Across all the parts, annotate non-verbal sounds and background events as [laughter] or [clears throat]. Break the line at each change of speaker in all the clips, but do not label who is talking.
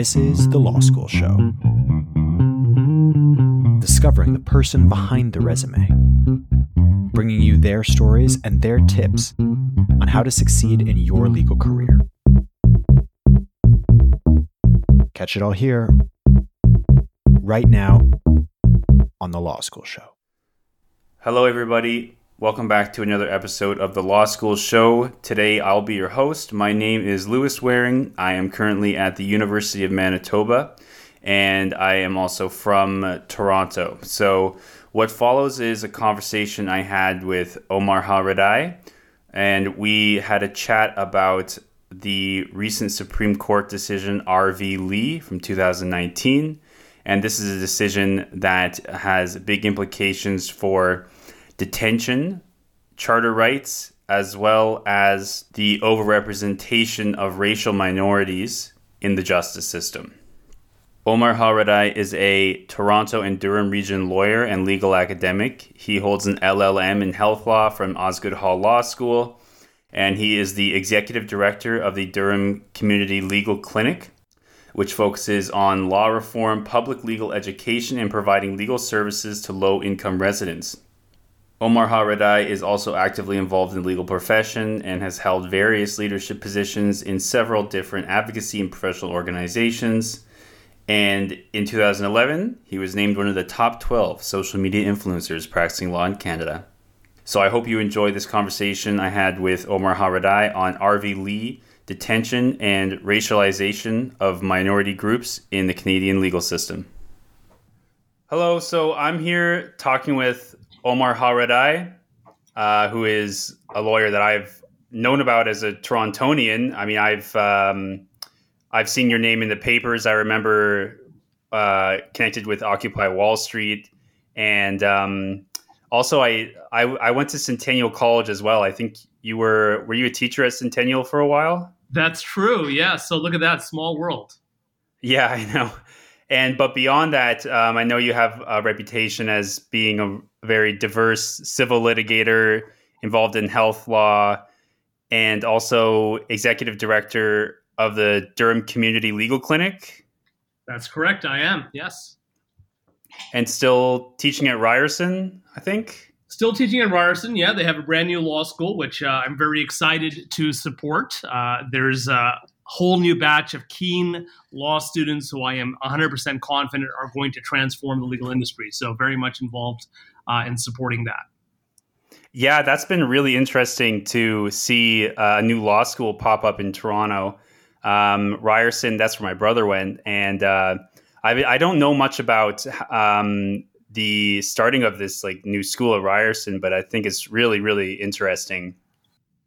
This is The Law School Show. Discovering the person behind the resume, bringing you their stories and their tips on how to succeed in your legal career. Catch it all here, right now, on The Law School Show.
Hello, everybody. Welcome back to another episode of the Law School Show. Today I'll be your host. My name is Lewis Waring. I am currently at the University of Manitoba and I am also from Toronto. So, what follows is a conversation I had with Omar Ha-Redeye, and we had a chat about the recent Supreme Court decision RV Le from 2019. And this is a decision that has big implications for detention, charter rights, as well as the overrepresentation of racial minorities in the justice system. Omar Ha-Redeye is a Toronto and Durham region lawyer and legal academic. He holds an LLM in health law from Osgoode Hall Law School, and he is the executive director of the Durham Community Legal Clinic, which focuses on law reform, public legal education, and providing legal services to low income residents. Omar Ha-Redeye is also actively involved in the legal profession and has held various leadership positions in several different advocacy and professional organizations. And in 2011, he was named one of the top 12 social media influencers practicing law in Canada. So I hope you enjoy this conversation I had with Omar Ha-Redeye on RV Le, detention, and racialization of minority groups in the Canadian legal system. Hello, so I'm here talking with Omar Ha-Redeye, uh, who is a lawyer that I've known about as a Torontonian. I mean, I've um, I've seen your name in the papers. I remember uh, connected with Occupy Wall Street, and um, also I, I I went to Centennial College as well. I think you were were you a teacher at Centennial for a while?
That's true. Yeah. So look at that small world.
Yeah, I know. And but beyond that, um, I know you have a reputation as being a very diverse civil litigator involved in health law, and also executive director of the Durham Community Legal Clinic.
That's correct. I am. Yes.
And still teaching at Ryerson, I think.
Still teaching at Ryerson. Yeah, they have a brand new law school, which uh, I'm very excited to support. Uh, there's a whole new batch of keen law students who I am 100% confident are going to transform the legal industry. So, very much involved uh, in supporting that.
Yeah, that's been really interesting to see a new law school pop up in Toronto. Um, Ryerson, that's where my brother went. And uh, I, I, don't know much about um, the starting of this like new school at Ryerson, but I think it's really, really interesting.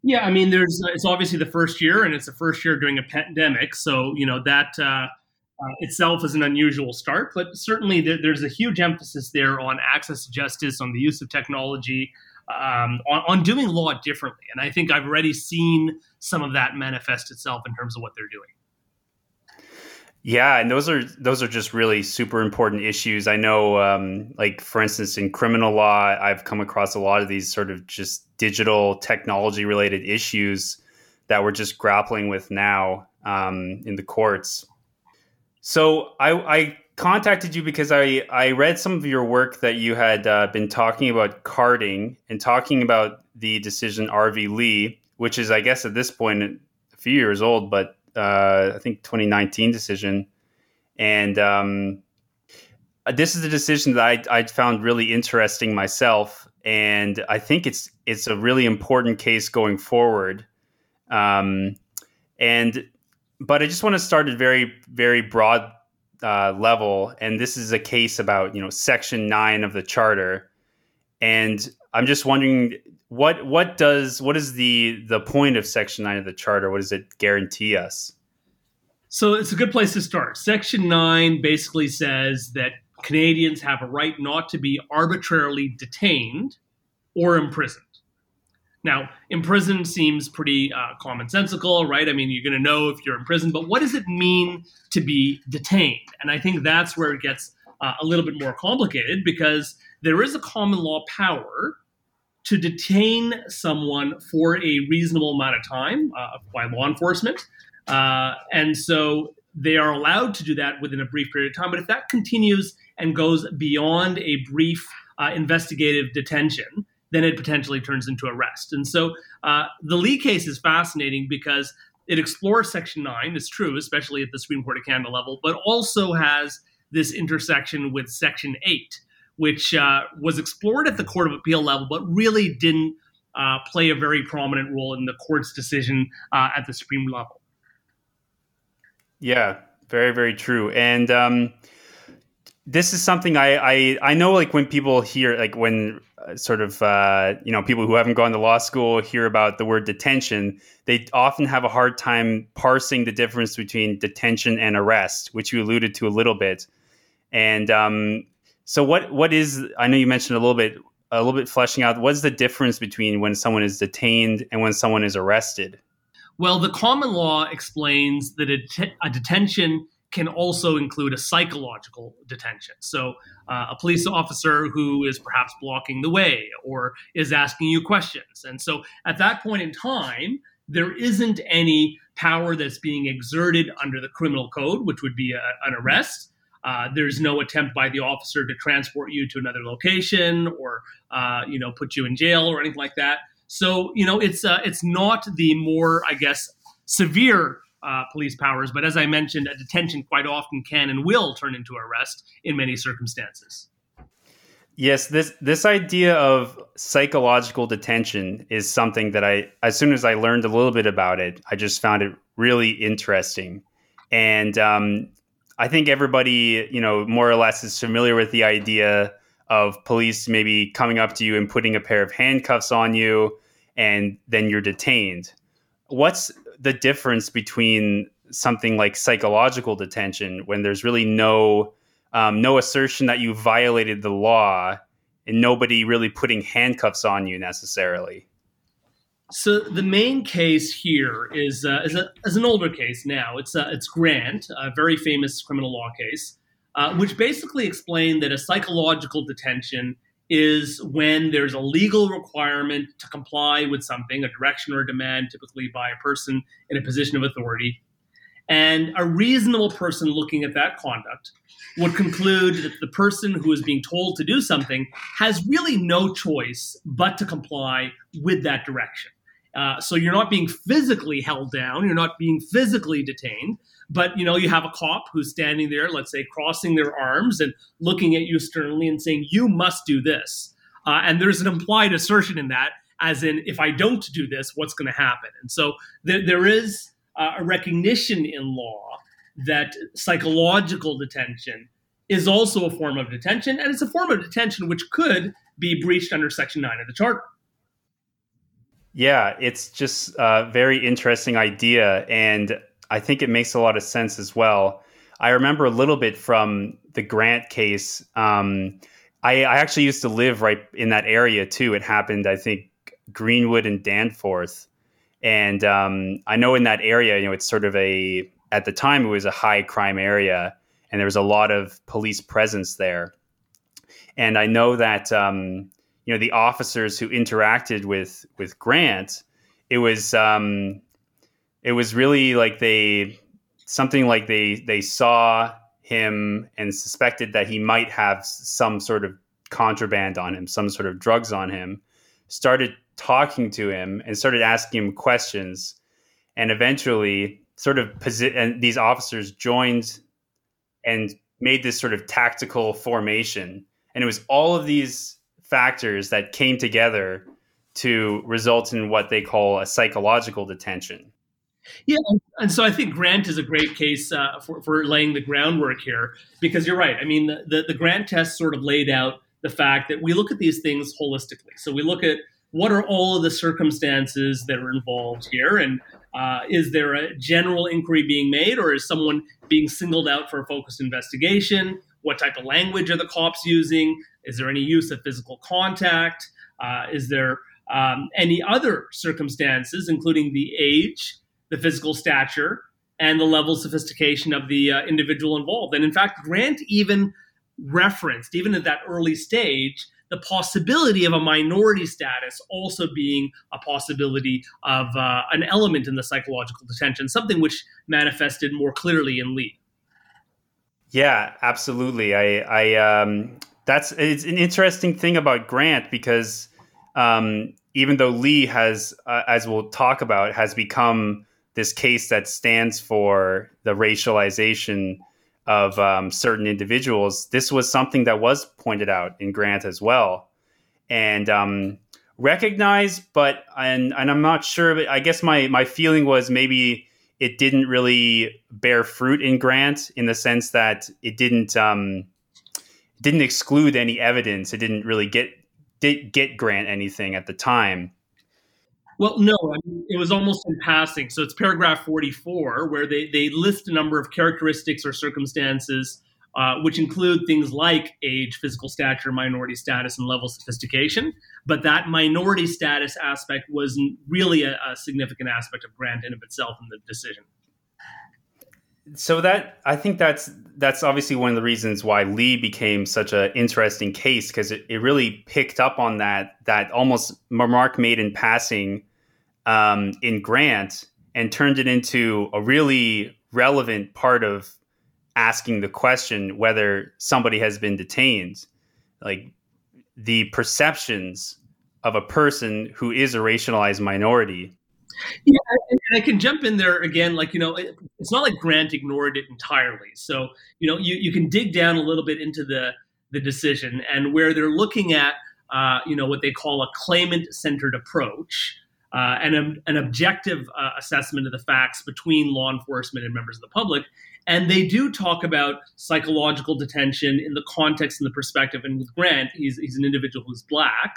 Yeah, I mean, there's it's obviously the first year, and it's the first year during a pandemic, so you know that uh, uh, itself is an unusual start. But certainly, there, there's a huge emphasis there on access to justice, on the use of technology, um, on, on doing law differently. And I think I've already seen some of that manifest itself in terms of what they're doing.
Yeah, and those are those are just really super important issues. I know, um, like for instance, in criminal law, I've come across a lot of these sort of just digital technology related issues that we're just grappling with now um, in the courts. So I, I, contacted you because I I read some of your work that you had uh, been talking about carding and talking about the decision RV Le, which is I guess at this point a few years old, but uh, I think 2019 decision, and um, this is a decision that I, I found really interesting myself, and I think it's it's a really important case going forward. Um, and but I just want to start at very very broad uh, level, and this is a case about you know Section Nine of the Charter, and I'm just wondering what what does what is the the point of section 9 of the charter? What does it guarantee us?
So it's a good place to start. Section 9 basically says that canadians have a right not to be arbitrarily detained or imprisoned. Now imprisoned seems pretty uh, commonsensical right? I mean you're going to know if you're in prison but what does it mean to be detained? And i think that's where it gets uh, a little bit more complicated because there is a common law power to detain someone for a reasonable amount of time uh, by law enforcement. Uh, and so they are allowed to do that within a brief period of time. But if that continues and goes beyond a brief uh, investigative detention, then it potentially turns into arrest. And so uh, the Le case is fascinating because it explores Section 9, it's true, especially at the Supreme Court of Canada level, but also has this intersection with Section 8, which uh, was explored at the Court of Appeal level, but really didn't uh, play a very prominent role in the court's decision uh, at the Supreme level.
Yeah, very, very true. And um, this is something I, I, I know, like when people hear, like when uh, sort of, uh, you know, people who haven't gone to law school hear about the word detention, they often have a hard time parsing the difference between detention and arrest, which you alluded to a little bit. And um, so, what what is? I know you mentioned a little bit a little bit fleshing out what's the difference between when someone is detained and when someone is arrested?
Well, the common law explains that a, det- a detention can also include a psychological detention. So, uh, a police officer who is perhaps blocking the way or is asking you questions. And so, at that point in time, there isn't any power that's being exerted under the criminal code, which would be a, an arrest. Uh, there's no attempt by the officer to transport you to another location or uh, you know put you in jail or anything like that. So you know it's uh, it's not the more I guess severe uh, police powers, but as I mentioned, a detention quite often can and will turn into arrest in many circumstances.
Yes, this this idea of psychological detention is something that I as soon as I learned a little bit about it, I just found it really interesting. And um, I think everybody, you know, more or less is familiar with the idea of police maybe coming up to you and putting a pair of handcuffs on you and then you're detained. What's the difference between something like psychological detention when there's really no um, no assertion that you violated the law and nobody really putting handcuffs on you necessarily?
So the main case here is uh, is, a, is, an older case now. It's uh, it's Grant, a very famous criminal law case, uh, which basically explained that a psychological detention is when there's a legal requirement to comply with something, a direction or a demand, typically by a person in a position of authority, and a reasonable person looking at that conduct would conclude that the person who is being told to do something has really no choice but to comply with that direction. Uh, so you're not being physically held down, you're not being physically detained, but you know you have a cop who's standing there, let's say, crossing their arms and looking at you sternly and saying, "You must do this." Uh, and there's an implied assertion in that, as in, if I don't do this, what's going to happen? And so there, is uh, a recognition in law that psychological detention is also a form of detention, and it's a form of detention which could be breached under Section 9 of the Charter.
Yeah, it's just a very interesting idea. And I think it makes a lot of sense as well. I remember a little bit from the Grant case. Um, I, I, actually used to live right in that area too. It happened, I think, Greenwood and Danforth. And um, I know in that area, you know, it's sort of a, at the time, it was a high crime area and there was a lot of police presence there. And I know that um, you know the officers who interacted with with Grant, it was um, it was really like they something like they they saw him and suspected that he might have some sort of contraband on him, some sort of drugs on him, started talking to him and started asking him questions, and eventually sort of posi- and these officers joined and made this sort of tactical formation, and it was all of these factors that came together to result in what they call a psychological detention.
Yeah, and so I think Grant is a great case uh, for, for laying the groundwork here because you're right. I mean, the, the, the Grant test sort of laid out the fact that we look at these things holistically. So we look at what are all of the circumstances that are involved here, and uh, is there a general inquiry being made, or is someone being singled out for a focused investigation? What type of language are the cops using? Is there any use of physical contact? Uh, is there um, any other circumstances, including the age, the physical stature, and the level of sophistication of the uh, individual involved? And in fact, Grant even referenced, even at that early stage, the possibility of a minority status also being a possibility of uh, an element in the psychological detention, something which manifested more clearly in Le.
Yeah, absolutely. I, I, um, that's it's an interesting thing about Grant because um, even though Le has, uh, as we'll talk about, has become this case that stands for the racialization of um, certain individuals, this was something that was pointed out in Grant as well, and um, recognized. But and and I'm not sure. But I guess my my feeling was maybe it didn't really bear fruit in Grant in the sense that it didn't um, didn't exclude any evidence. It didn't really get did get Grant anything at the time.
Well, no, I mean, it was almost in passing. So it's paragraph 44 where they, they list a number of characteristics or circumstances, uh, which include things like age, physical stature, minority status, and level sophistication. But that minority status aspect wasn't really a, a significant aspect of Grant in of itself in the decision.
So that I think that's that's obviously one of the reasons why Lee became such an interesting case because it, it really picked up on that that almost remark made in passing um, in Grant and turned it into a really relevant part of asking the question whether somebody has been detained. Like the perceptions of a person who is a racialized minority.
Yeah, and I can jump in there again. Like, you know, it's not like Grant ignored it entirely. So, you know, you, you can dig down a little bit into the, the decision and where they're looking at, uh, you know, what they call a claimant centered approach uh, and a, an objective uh, assessment of the facts between law enforcement and members of the public. And they do talk about psychological detention in the context and the perspective. And with Grant, he's, he's an individual who's black.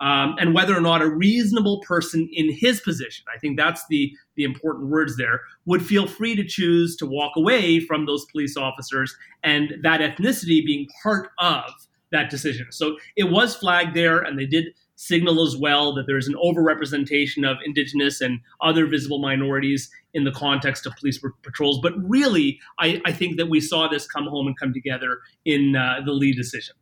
Um, and whether or not a reasonable person in his position, I think that's the, the important words there, would feel free to choose to walk away from those police officers and that ethnicity being part of that decision. So it was flagged there, and they did signal as well that there's an overrepresentation of indigenous and other visible minorities in the context of police patrols. But really, I, I think that we saw this come home and come together in uh, the Le decision.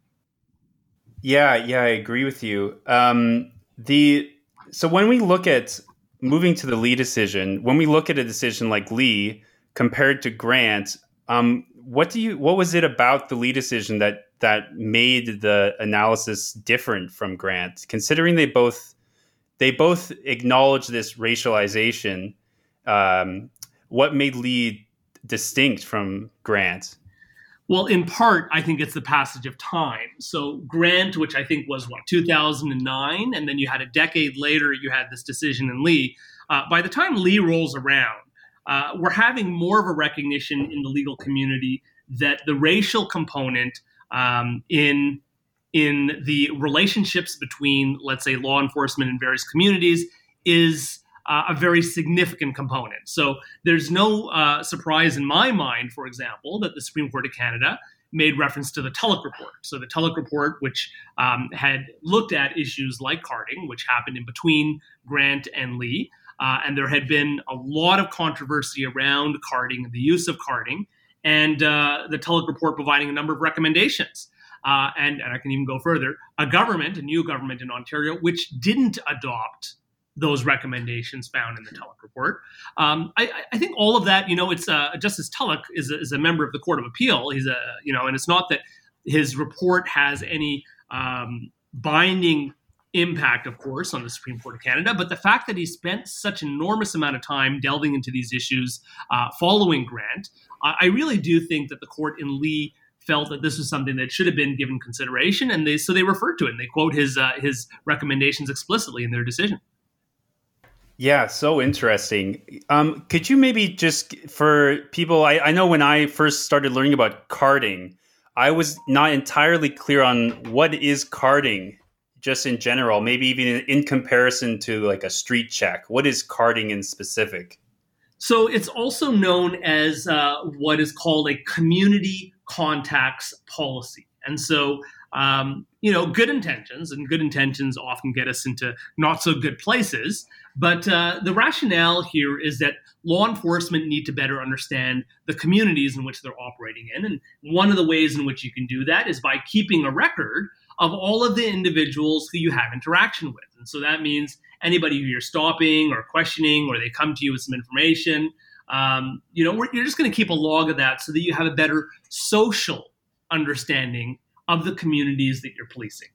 Yeah, yeah, I agree with you. Um, the so when we look at moving to the Le decision, when we look at a decision like Le compared to Grant, um, what do you what was it about the Le decision that that made the analysis different from Grant, considering they both they both acknowledge this racialization. Um, what made Le distinct from Grant?
Well, in part, I think it's the passage of time. So Grant, which I think was what 2009, and then you had a decade later, you had this decision in Le. Uh, by the time Le rolls around, uh, we're having more of a recognition in the legal community that the racial component um, in in the relationships between, let's say, law enforcement and various communities is uh, a very significant component. So there's no uh, surprise in my mind, for example, that the Supreme Court of Canada made reference to the Tulloch report. So the Tulloch report, which um, had looked at issues like carding, which happened in between Grant and Le, uh, and there had been a lot of controversy around carding the use of carding and uh, the Tulloch report providing a number of recommendations. Uh, and, and I can even go further a government, a new government in Ontario, which didn't adopt those recommendations found in the Tulloch report. Um, I, I, think all of that, you know, it's uh, Justice Tulloch is a, is a member of the Court of Appeal. He's a, you know, and it's not that his report has any um, binding impact, of course, on the Supreme Court of Canada, but the fact that he spent such enormous amount of time delving into these issues uh, following Grant, uh, I really do think that the court in Le felt that this was something that should have been given consideration, and they so they referred to it and they quote his uh, his recommendations explicitly in their decision.
Yeah, so interesting. Um, could you maybe just for people? I, I know when I first started learning about carding, I was not entirely clear on what is carding just in general, maybe even in, comparison to like a street check? What is carding in specific?
So it's also known as uh, what is called a community contacts policy. And so, um, you know, good intentions and good intentions often get us into not so good places. But uh, the rationale here is that law enforcement need to better understand the communities in which they're operating in. And one of the ways in which you can do that is by keeping a record of all of the individuals who you have interaction with. And so that means anybody who you're stopping or questioning, or they come to you with some information. Um, you know, you're just going to keep a log of that so that you have a better social understanding of the communities that you're policing.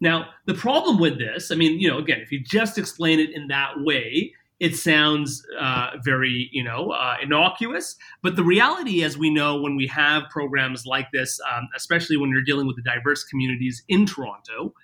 Now, the problem with this, I mean, you know, again, if you just explain it in that way, it sounds uh, very, you know, uh, innocuous. But the reality, as we know, when we have programs like this, um, especially when you're dealing with the diverse communities in Toronto,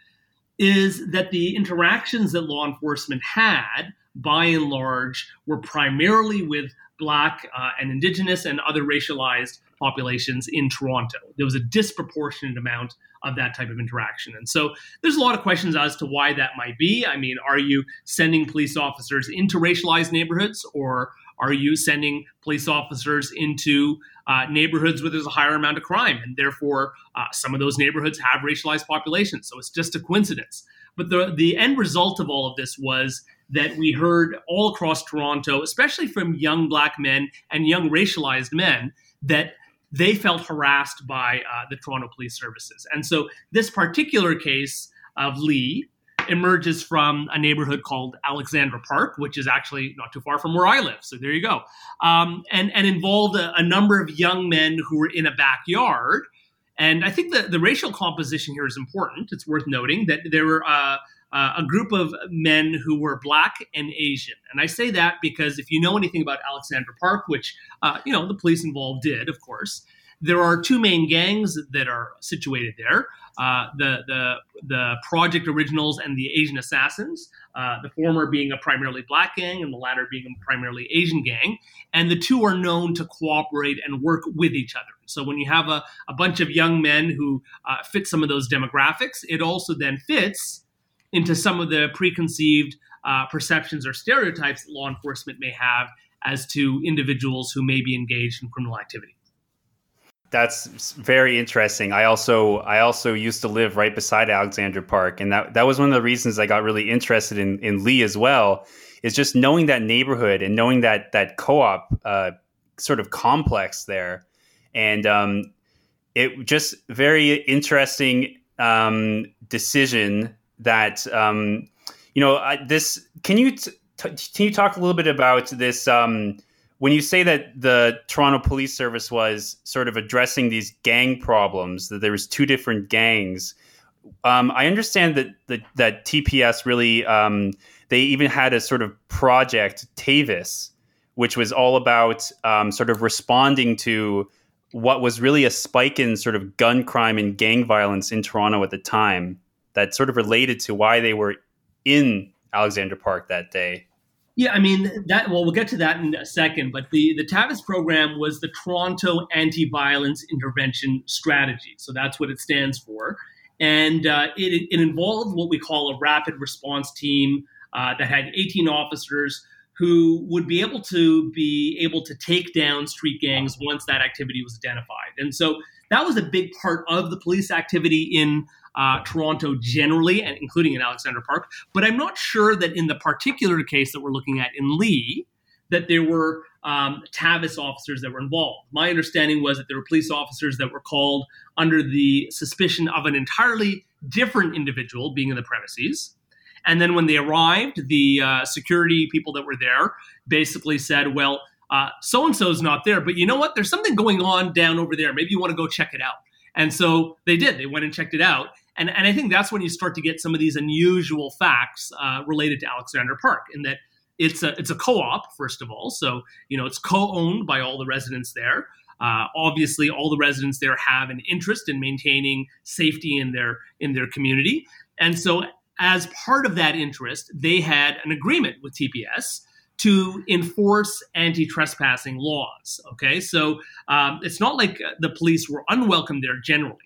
is that the interactions that law enforcement had, by and large, were primarily with Black uh, and Indigenous and other racialized populations in Toronto. There was a disproportionate amount of that type of interaction. And so there's a lot of questions as to why that might be. I mean, are you sending police officers into racialized neighborhoods or are you sending police officers into uh, neighborhoods where there's a higher amount of crime? And therefore, uh, some of those neighborhoods have racialized populations. So it's just a coincidence. But the, the end result of all of this was that we heard all across Toronto, especially from young black men and young racialized men, that they felt harassed by uh, the Toronto Police Services. And so this particular case of Le emerges from a neighborhood called Alexandra Park, which is actually not too far from where I live. So there you go. Um, and, and involved a, a, number of young men who were in a backyard. And I think the, the racial composition here is important. It's worth noting that there were uh, uh, a group of men who were black and Asian. And I say that because if you know anything about Alexandra Park, which, uh, you know, the police involved did, of course, there are two main gangs that are situated there. Uh, the the the Project Originals and the Asian Assassins. Uh, the former being a primarily black gang, and the latter being a primarily Asian gang. And the two are known to cooperate and work with each other. So when you have a, a bunch of young men who uh, fit some of those demographics, it also then fits into some of the preconceived uh, perceptions or stereotypes that law enforcement may have as to individuals who may be engaged in criminal activity.
That's very interesting. I also I also used to live right beside Alexandra Park, and that that was one of the reasons I got really interested in in Le as well. Is just knowing that neighborhood and knowing that that co-op uh, sort of complex there, and um, it just very interesting um, decision that um, you know I, this. Can you t- t- can you talk a little bit about this? Um, when you say that the Toronto Police Service was sort of addressing these gang problems, that there was two different gangs. Um, I understand that that, that TPS really um, they even had a sort of project Tavis, which was all about um, sort of responding to what was really a spike in sort of gun crime and gang violence in Toronto at the time that sort of related to why they were in Alexandra Park that day.
Yeah, I mean that. Well, we'll get to that in a second. But the the TAVIS program was the Toronto Anti-Violence Intervention Strategy. So that's what it stands for, and uh, it, it involved what we call a rapid response team uh, that had 18 officers who would be able to be able to take down street gangs once that activity was identified. And so that was a big part of the police activity in uh, Toronto generally, and including in Alexandra Park. But I'm not sure that in the particular case that we're looking at in Le, that there were um, TAVIS officers that were involved. My understanding was that there were police officers that were called under the suspicion of an entirely different individual being in the premises. And then when they arrived, the uh, security people that were there basically said, well, so and so is not there, but you know what? There's something going on down over there. Maybe you want to go check it out. And so they did. They went and checked it out. And, and I think that's when you start to get some of these unusual facts uh, related to Alexandra Park, in that it's a it's a co-op first of all, so you know it's co-owned by all the residents there. Uh, obviously, all the residents there have an interest in maintaining safety in their in their community, and so as part of that interest, they had an agreement with TPS to enforce anti-trespassing laws. Okay, so um, it's not like the police were unwelcome there generally.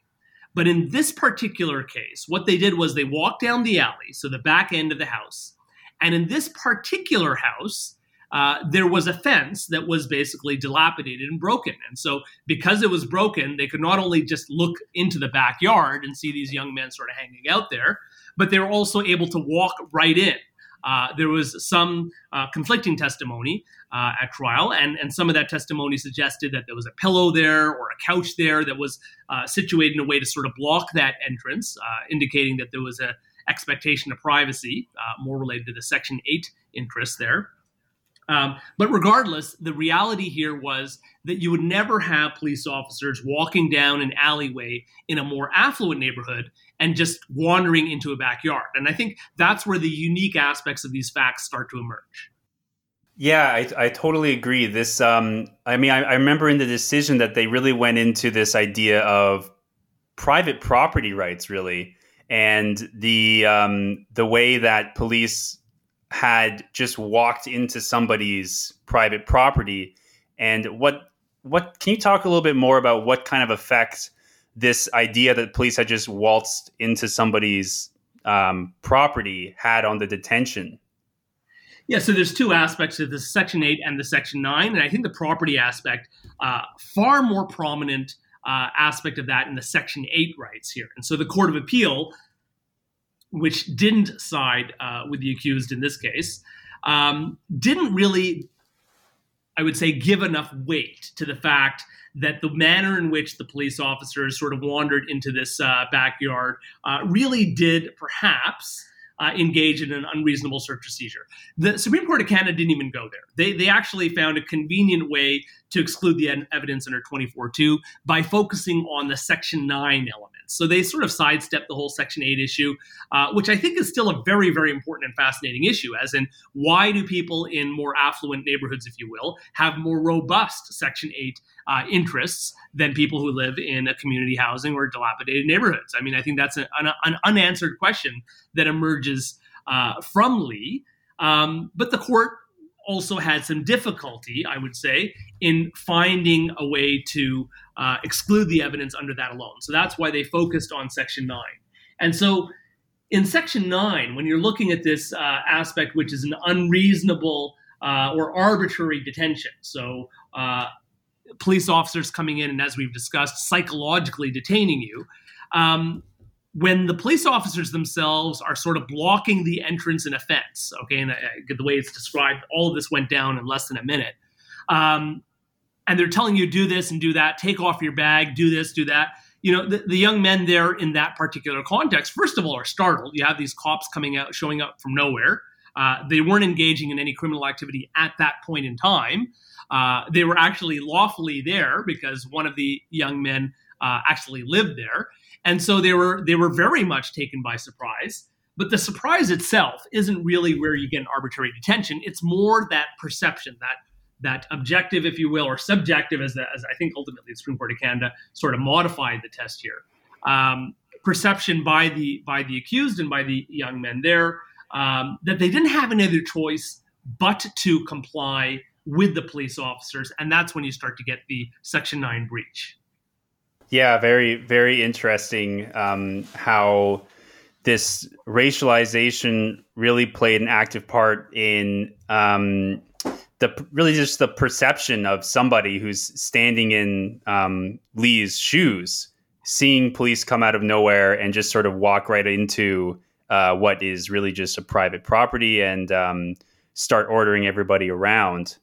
But in this particular case, what they did was they walked down the alley, so the back end of the house. And in this particular house, uh, there was a fence that was basically dilapidated and broken. And so, because it was broken, they could not only just look into the backyard and see these young men sort of hanging out there, but they were also able to walk right in. Uh, there was some uh, conflicting testimony uh, at trial, and, and some of that testimony suggested that there was a pillow there or a couch there that was uh, situated in a way to sort of block that entrance, uh, indicating that there was a expectation of privacy, more related to the Section 8 interest there. Um, but regardless, the reality here was that you would never have police officers walking down an alleyway in a more affluent neighborhood and just wandering into a backyard. And I think that's where the unique aspects of these facts start to emerge.
Yeah, I, I totally agree. This, um, I mean, I, I remember in the decision that they really went into this idea of private property rights, really, and the um, the way that police had just walked into somebody's private property. And what what can you talk a little bit more about what kind of effect this idea that police had just waltzed into somebody's um, property had on the detention?
Yeah so there's two aspects of the section 8 and the section 9 and i think the property aspect uh, far more prominent uh, aspect of that in the section 8 rights here. And so the court of appeal which didn't side uh, with the accused in this case, um, didn't really, I would say, give enough weight to the fact that the manner in which the police officers sort of wandered into this uh, backyard uh, really did perhaps uh, engage in an unreasonable search or seizure. The Supreme Court of Canada didn't even go there. They, they actually found a convenient way to exclude the evidence under 24 2 by focusing on the Section 9 element. So they sort of sidestepped the whole Section 8 issue, uh, which I think is still a very, very important and fascinating issue, as in why do people in more affluent neighborhoods, if you will, have more robust Section 8 uh, interests than people who live in a community housing or dilapidated neighborhoods? I mean, I think that's an, an, an unanswered question that emerges uh, from Le. Um, but the court also had some difficulty, I would say, in finding a way to uh, exclude the evidence under that alone. So that's why they focused on Section 9. And so in Section 9, when you're looking at this uh, aspect, which is an unreasonable uh, or arbitrary detention, so uh, police officers coming in and, as we've discussed, psychologically detaining you. Um, when the police officers themselves are sort of blocking the entrance and offense, okay, and uh, the way it's described, all of this went down in less than a minute. Um, and they're telling you do this and do that, take off your bag, do this, do that. You know, the, the young men there in that particular context, first of all, are startled. You have these cops coming out, showing up from nowhere. Uh, they weren't engaging in any criminal activity at that point in time. Uh, they were actually lawfully there because one of the young men uh, actually lived there and so they were they were very much taken by surprise. But the surprise itself isn't really where you get an arbitrary detention. It's more that perception, that that objective, if you will, or subjective, as, the, as I think ultimately the Supreme Court of Canada sort of modified the test here. Um, perception by the by the accused and by the young men there um, that they didn't have any other choice but to comply with the police officers, and that's when you start to get the Section Nine breach.
Yeah, very, very interesting um, how this racialization really played an active part in um, the really just the perception of somebody who's standing in um, Le's shoes, seeing police come out of nowhere and just sort of walk right into uh, what is really just a private property and um, start ordering everybody around.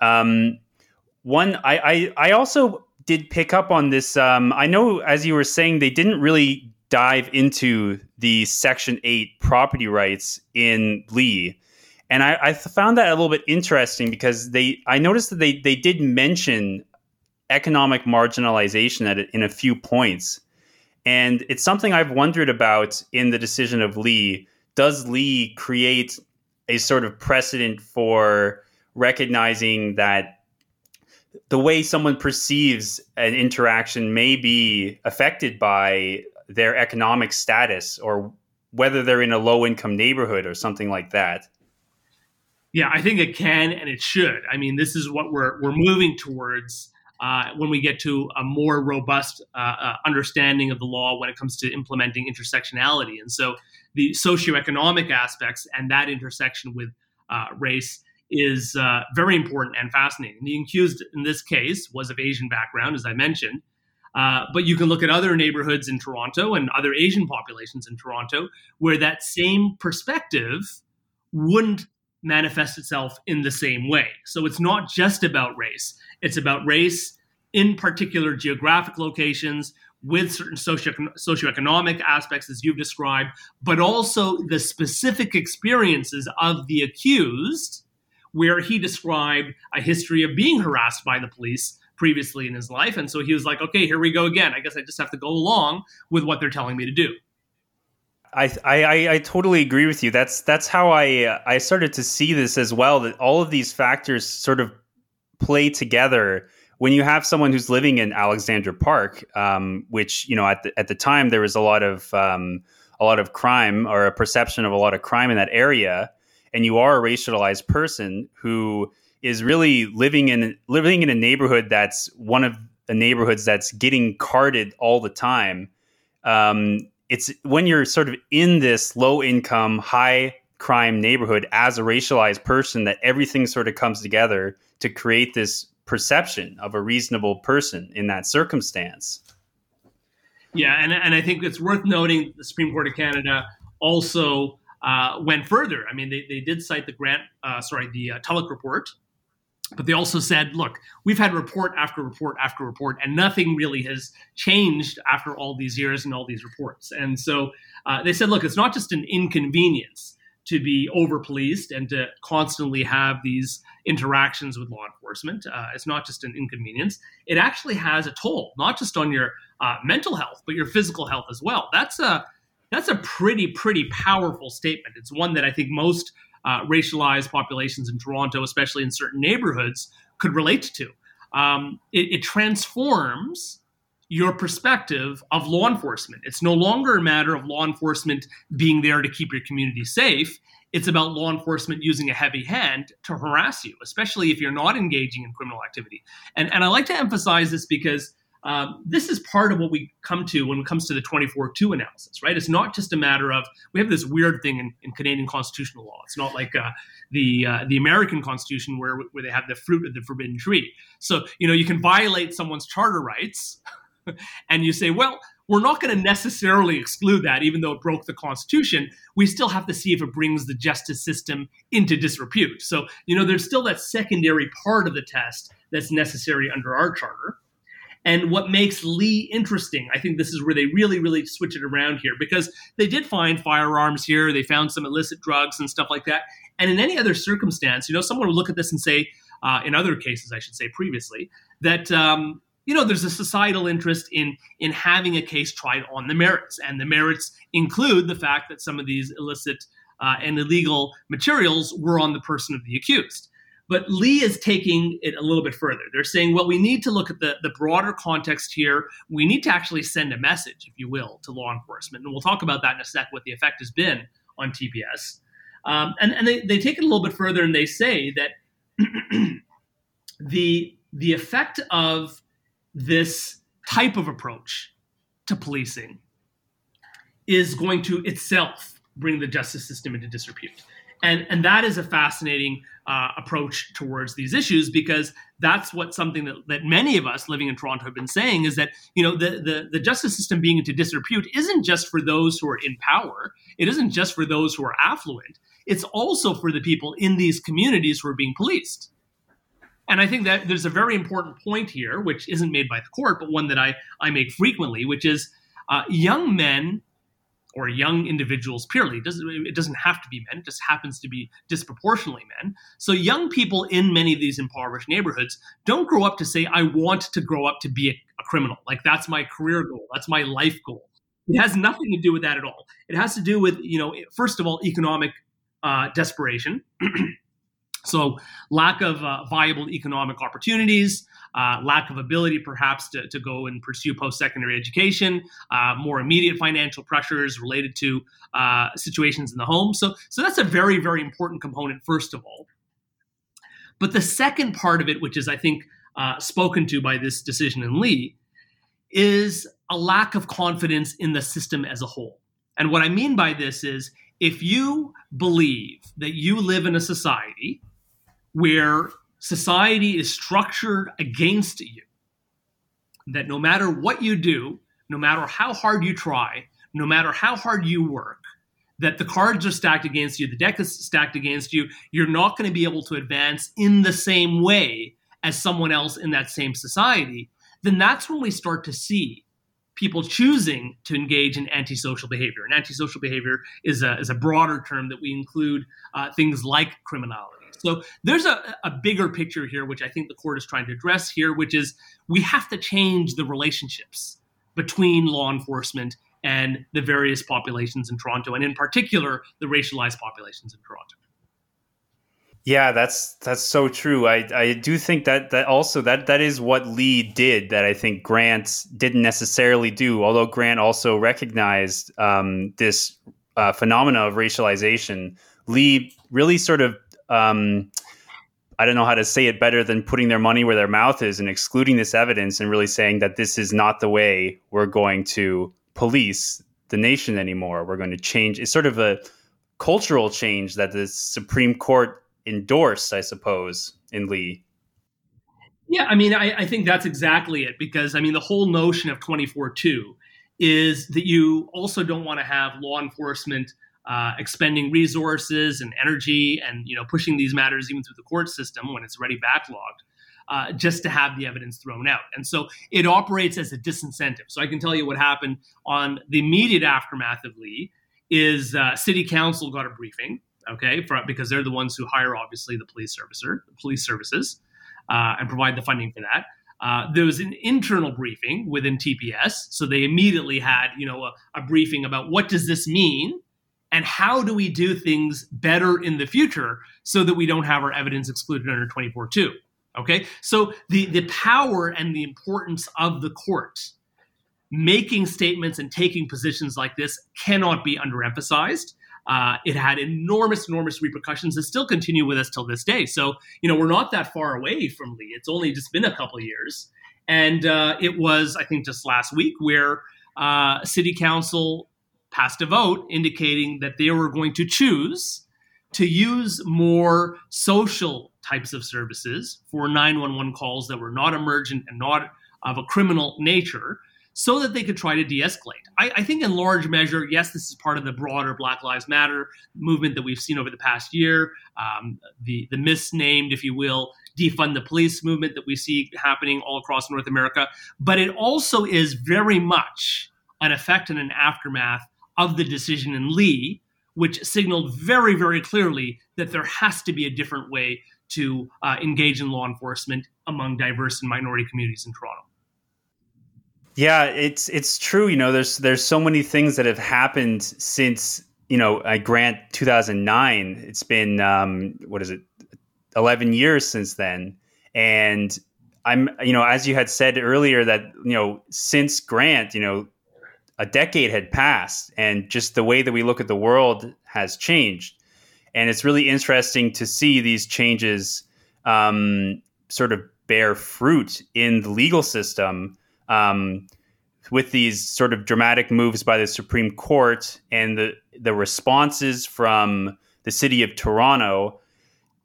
Um, one, I, I, I also did pick up on this. Um, I know, as you were saying, they didn't really dive into the Section 8 property rights in Le. And I, I found that a little bit interesting because they I noticed that they, they did mention economic marginalization at, in a few points. And it's something I've wondered about in the decision of Le. Does Le create a sort of precedent for recognizing that the way someone perceives an interaction may be affected by their economic status or whether they're in a low income neighborhood or something like that.
Yeah, I think it can and it should. I mean, this is what we're we're moving towards uh, when we get to a more robust uh, uh, understanding of the law when it comes to implementing intersectionality. And so, the socioeconomic aspects and that intersection with uh, race is uh, very important and fascinating. The accused in this case was of Asian background, as I mentioned. Uh, but you can look at other neighborhoods in Toronto and other Asian populations in Toronto where that same perspective wouldn't manifest itself in the same way. So it's not just about race, it's about race in particular geographic locations with certain socio- socioeconomic aspects, as you've described, but also the specific experiences of the accused, where he described a history of being harassed by the police previously in his life. And so he was like, okay, here we go again. I guess I just have to go along with what they're telling me to do.
I, I I totally agree with you. That's that's how I I started to see this as well. That all of these factors sort of play together when you have someone who's living in Alexandra Park, um, which you know at the, at the time there was a lot of um, a lot of crime or a perception of a lot of crime in that area, and you are a racialized person who is really living in living in a neighborhood that's one of the neighborhoods that's getting carded all the time. Um, it's when you're sort of in this low income, high crime neighborhood as a racialized person that everything sort of comes together to create this perception of a reasonable person in that circumstance.
Yeah, and, and I think it's worth noting the Supreme Court of Canada also uh, went further. I mean, they, they did cite the Grant, uh, sorry, the uh, Tulloch report, but they also said, look, we've had report after report after report, and nothing really has changed after all these years and all these reports. And so uh, they said, look, it's not just an inconvenience to be over policed and to constantly have these interactions with law enforcement. Uh, it's not just an inconvenience. It actually has a toll, not just on your uh, mental health, but your physical health as well. That's a that's a pretty pretty powerful statement. It's one that I think most uh, racialized populations in Toronto, especially in certain neighborhoods, could relate to. Um, it, it transforms your perspective of law enforcement. It's no longer a matter of law enforcement being there to keep your community safe. It's about law enforcement using a heavy hand to harass you, especially if you're not engaging in criminal activity. And, and I like to emphasize this because um, this is part of what we come to when it comes to the 24-2 analysis, right? It's not just a matter of we have this weird thing in, in Canadian constitutional law. It's not like uh, the uh, the American Constitution where where they have the fruit of the forbidden tree. So you know you can violate someone's charter rights [laughs] and you say, well, we're not going to necessarily exclude that, even though it broke the Constitution. We still have to see if it brings the justice system into disrepute. So, you know, there's still that secondary part of the test that's necessary under our charter. And what makes Le interesting, I think this is where they really, really switch it around here because they did find firearms here, they found some illicit drugs and stuff like that. And in any other circumstance, you know, someone would look at this and say, uh, in other cases, I should say previously, that um, you know there's a societal interest in in having a case tried on the merits. And the merits include the fact that some of these illicit uh, and illegal materials were on the person of the accused but le is taking it a little bit further. They're saying well we need to look at the, the broader context here. We need to actually send a message if you will to law enforcement. And we'll talk about that in a sec what the effect has been on tps um, and, and they, they take it a little bit further and they say that [clears throat] the the effect of this type of approach to policing is going to itself bring the justice system into disrepute. And, and that is a fascinating uh, approach towards these issues because that's what something that, that many of us living in Toronto have been saying is that you know the, the, the justice system being into disrepute isn't just for those who are in power. It isn't just for those who are affluent. It's also for the people in these communities who are being policed. And I think that there's a very important point here, which isn't made by the court, but one that I, I make frequently, which is uh, young men or young individuals purely. It doesn't, it doesn't have to be men, it just happens to be disproportionately men. So young people in many of these impoverished neighborhoods don't grow up to say, I want to grow up to be a, a criminal. Like that's my career goal, that's my life goal. It has nothing to do with that at all. It has to do with, you know, first of all, economic uh, desperation. [clears throat] So, lack of uh, viable economic opportunities, uh, lack of ability perhaps to, to go and pursue post secondary education, uh, more immediate financial pressures related to uh, situations in the home. So, so, that's a very, very important component, first of all. But the second part of it, which is, I think, uh, spoken to by this decision in Le, is a lack of confidence in the system as a whole. And what I mean by this is if you believe that you live in a society where society is structured against you. That no matter what you do, no matter how hard you try, no matter how hard you work, that the cards are stacked against you, the deck is stacked against you, you're not going to be able to advance in the same way as someone else in that same society, then that's when we start to see people choosing to engage in antisocial behavior. And antisocial behavior is a, is a broader term that we include uh, things like criminality. So there's a, a bigger picture here, which I think the court is trying to address here, which is we have to change the relationships between law enforcement and the various populations in Toronto, and in particular, the racialized populations in Toronto.
Yeah, that's that's so true. I, I do think that that also that that is what Le did that I think Grant didn't necessarily do. Although Grant also recognized um, this uh, phenomena of racialization, Le really sort of um, I don't know how to say it better than putting their money where their mouth is and excluding this evidence and really saying that this is not the way we're going to police the nation anymore. We're going to change. It's sort of a cultural change that the Supreme Court endorsed, I suppose, in Le.
Yeah, I mean, I, I think that's exactly it because I mean, the whole notion of 24 2 is that you also don't want to have law enforcement uh, expending resources and energy and you know pushing these matters even through the court system when it's already backlogged uh, just to have the evidence thrown out and so it operates as a disincentive so i can tell you what happened on the immediate aftermath of le is uh, city council got a briefing okay, for, because they're the ones who hire obviously the police servicer, the police services, uh, and provide the funding for that. Uh, there was an internal briefing within TPS, so they immediately had you know a, a briefing about what does this mean and how do we do things better in the future so that we don't have our evidence excluded under 24-2 okay so the the power and the importance of the court making statements and taking positions like this cannot be underemphasized uh, it had enormous, enormous repercussions that still continue with us till this day. So, you know, we're not that far away from Le. It's only just been a couple years. And uh, it was, I think, just last week where uh, City Council passed a vote indicating that they were going to choose to use more social types of services for 911 calls that were not emergent and not of a criminal nature so that they could try to de escalate. I, I, think, in large measure, yes, this is part of the broader Black Lives Matter movement that we've seen over the past year, um, the, the misnamed, if you will, defund the police movement that we see happening all across North America. But it also is very much an effect and an aftermath of the decision in Le, which signaled very, very clearly that there has to be a different way to uh, engage in law enforcement among diverse and minority communities in Toronto.
Yeah, it's it's true. You know, there's there's so many things that have happened since you know I grant 2009. It's been um, what is it, 11 years since then, and I'm you know as you had said earlier that you know since Grant, you know, a decade had passed, and just the way that we look at the world has changed, and it's really interesting to see these changes um, sort of bear fruit in the legal system um, with these sort of dramatic moves by the Supreme Court and the the responses from the city of Toronto.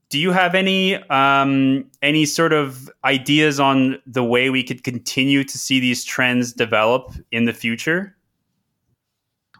Do you have any um, any sort of ideas on the way we could continue to see these trends develop in the future?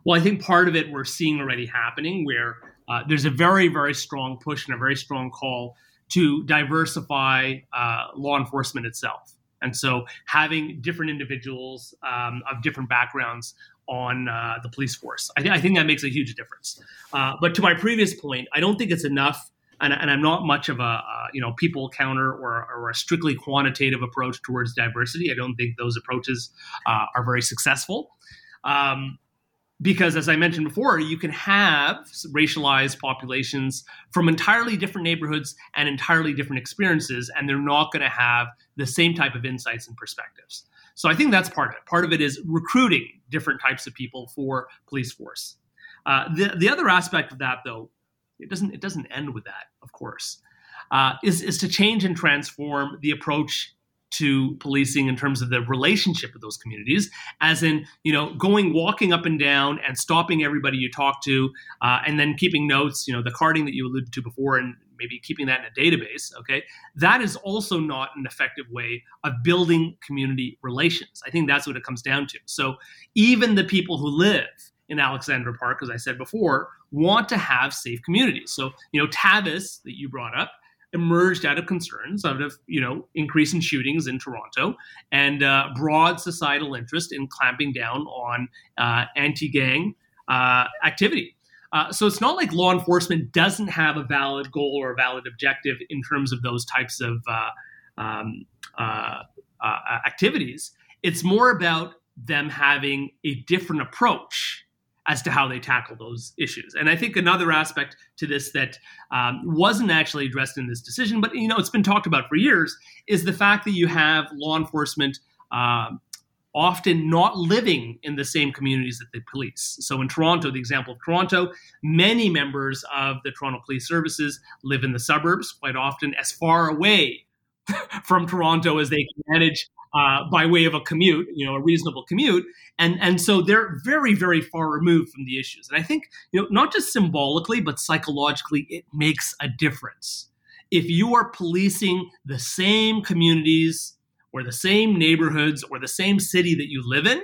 Well, I think part of it we're seeing already happening, where uh, there's a very very strong push and a very strong call to diversify uh, law enforcement itself. And so having different individuals um, of different backgrounds on uh, the police force, I, th- I, think that makes a huge difference. Uh, but to my previous point, I don't think it's enough. And, and I'm not much of a uh, you know people counter or, or, a strictly quantitative approach towards diversity. I don't think those approaches uh, are very successful. Um, because as i mentioned before you can have racialized populations from entirely different neighborhoods and entirely different experiences and they're not going to have the same type of insights and perspectives. So i think that's part of it. Part of it is recruiting different types of people for police force. Uh, the, the other aspect of that though it doesn't it doesn't end with that of course uh, is, is to change and transform the approach to policing in terms of the relationship with those communities, as in, you know, going walking up and down and stopping everybody you talk to, uh, and then keeping notes, you know, the carding that you alluded to before, and maybe keeping that in a database. Okay, that is also not an effective way of building community relations. I think that's what it comes down to. So even the people who live in Alexandra Park, as I said before, want to have safe communities. So, you know, TAVIS that you brought up emerged out of concerns out of you know increase in shootings in Toronto and uh, broad societal interest in clamping down on uh, anti-gang uh, activity. Uh, so it's not like law enforcement doesn't have a valid goal or a valid objective in terms of those types of uh, um, uh, activities. It's more about them having a different approach as to how they tackle those issues. And I think another aspect to this that um, wasn't actually addressed in this decision, but you know it's been talked about for years, is the fact that you have law enforcement. Uh, often not living in the same communities that they police. So, in Toronto, the example of Toronto, many members of the Toronto Police Services live in the suburbs, quite often as far away [laughs] from Toronto as they can manage uh, by way of a commute, you know, a reasonable commute, and and so they're very very far removed from the issues. And I think you know not just symbolically but psychologically, it makes a difference if you are policing the same communities or the same neighborhoods or the same city that you live in.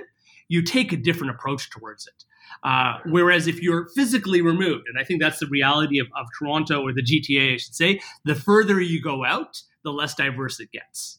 You take a different approach towards it. Uh, whereas if you're physically removed, and I think that's the reality of, of Toronto or the GTA, I should say, the further you go out, the less diverse it gets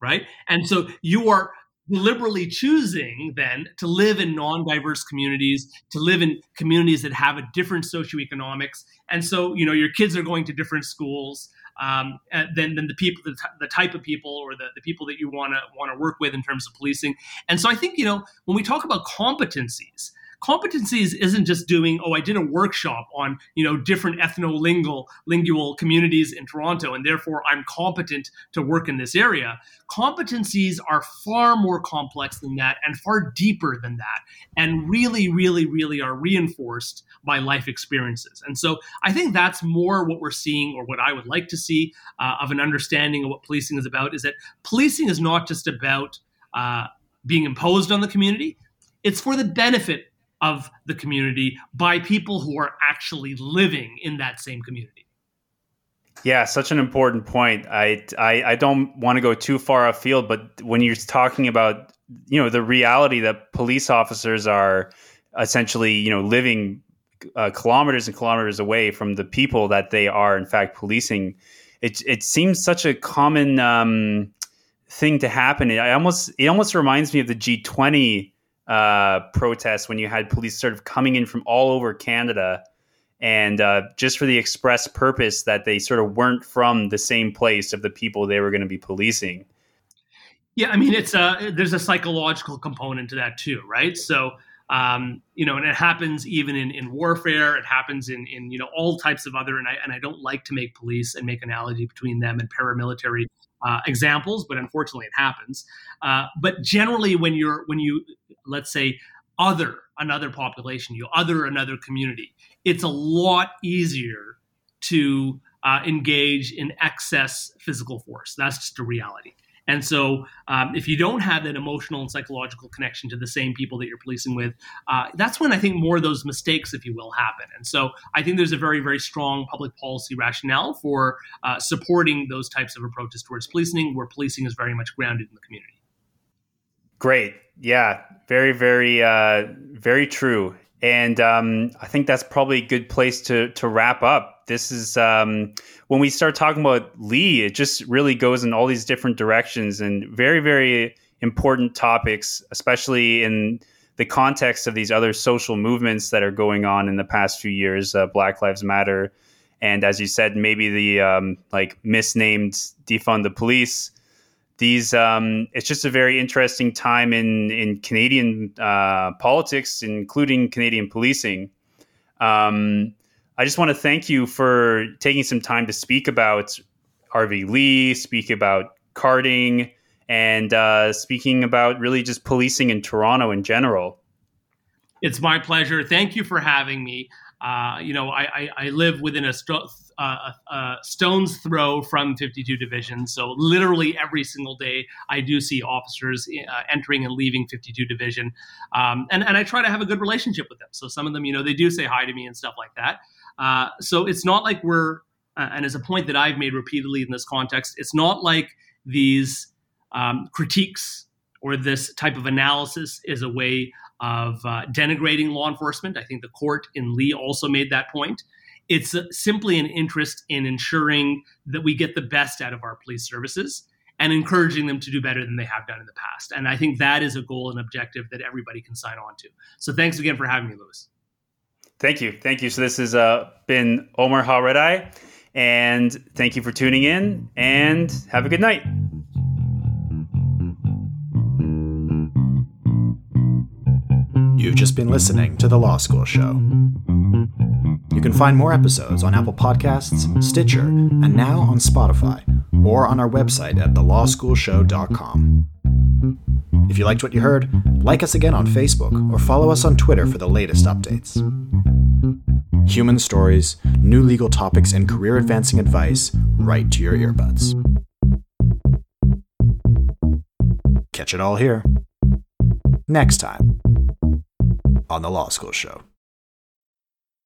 right? And so you are deliberately choosing then to live in non-diverse communities to live in communities that have a different socioeconomics and so you know your kids are going to different schools um, than, than the people the, t- the, type of people or the, the people that you want to want to work with in terms of policing and so i think you know when we talk about competencies competencies isn't just doing oh i did a workshop on you know different ethnolingual lingual communities in toronto and therefore i'm competent to work in this area. Competencies are far more complex than that and far deeper than that and really really really are reinforced by life experiences. And so i think that's more what we're seeing or what i would like to see uh, of an understanding of what policing is about is that policing is not just about uh, being imposed on the community. It's for the benefit of the community by people who are actually living in that same community.
Yeah, such an important point. I, I, I don't want to go too far afield, but when you're talking about you know the reality that police officers are essentially you know living uh, kilometers and kilometers away from the people that they are in fact policing, it it seems such a common um, thing to happen. It almost it almost reminds me of the G twenty uh, protests when you had police sort of coming in from all over Canada and uh, just for the express purpose that they sort of weren't from the same place of the people they were going to be policing.
Yeah, I mean, it's a there's a psychological component to that too, right? So, um, you know, and it happens even in, in warfare. It happens in in you know all types of other, and I and I don't like to make police and make analogy between them and paramilitary uh, examples, but unfortunately it happens. Uh, but generally, when you're when you let's say other another population, you other another community, it's a lot easier to uh, engage in excess physical force. That's just a reality. And so, um, if you don't have that emotional and psychological connection to the same people that you're policing with, uh, that's when I think more of those mistakes, if you will, happen. And so, I think there's a very, very strong public policy rationale for uh, supporting those types of approaches towards policing, where policing is very much grounded in the community.
Great. Yeah. Very, very, uh, very true. And um, I think that's probably a good place to to wrap up. This is um, when we start talking about Le, it just really goes in all these different directions and very, very important topics, especially in the context of these other social movements that are going on in the past few years, uh, Black Lives Matter, and as you said, maybe the um, like misnamed defund the police these um, it's just a very interesting time in in Canadian uh, politics, including Canadian policing. Um, I just want to thank you for taking some time to speak about R v Le, speak about carding, and uh, speaking about really just policing in Toronto in general.
It's my pleasure. Thank you for having me. Uh, you know, I, I, I, live within a, st- uh, a, stone's throw from 52 Division. So literally every single day, I do see officers uh, entering and leaving 52 Division, um, and and I try to have a good relationship with them. So some of them, you know, they do say hi to me and stuff like that. Uh, so it's not like we're, uh, and as a point that I've made repeatedly in this context, it's not like these um, critiques or this type of analysis is a way of uh, denigrating law enforcement. I think the court in Le also made that point. It's uh, simply an interest in ensuring that we get the best out of our police services and encouraging them to do better than they have done in the past. And I think that is a goal and objective that everybody can sign on to. So thanks again for having me, Lewis.
Thank you. Thank you. So this has uh, been Omar Ha and thank you for tuning in and have a good night.
Just been listening to The Law School Show. You can find more episodes on Apple Podcasts, Stitcher, and now on Spotify, or on our website at thelawschoolshow.com. If you liked what you heard, like us again on Facebook or follow us on Twitter for the latest updates. Human stories, new legal topics, and career advancing advice right to your earbuds. Catch it all here. Next time on The Law School Show.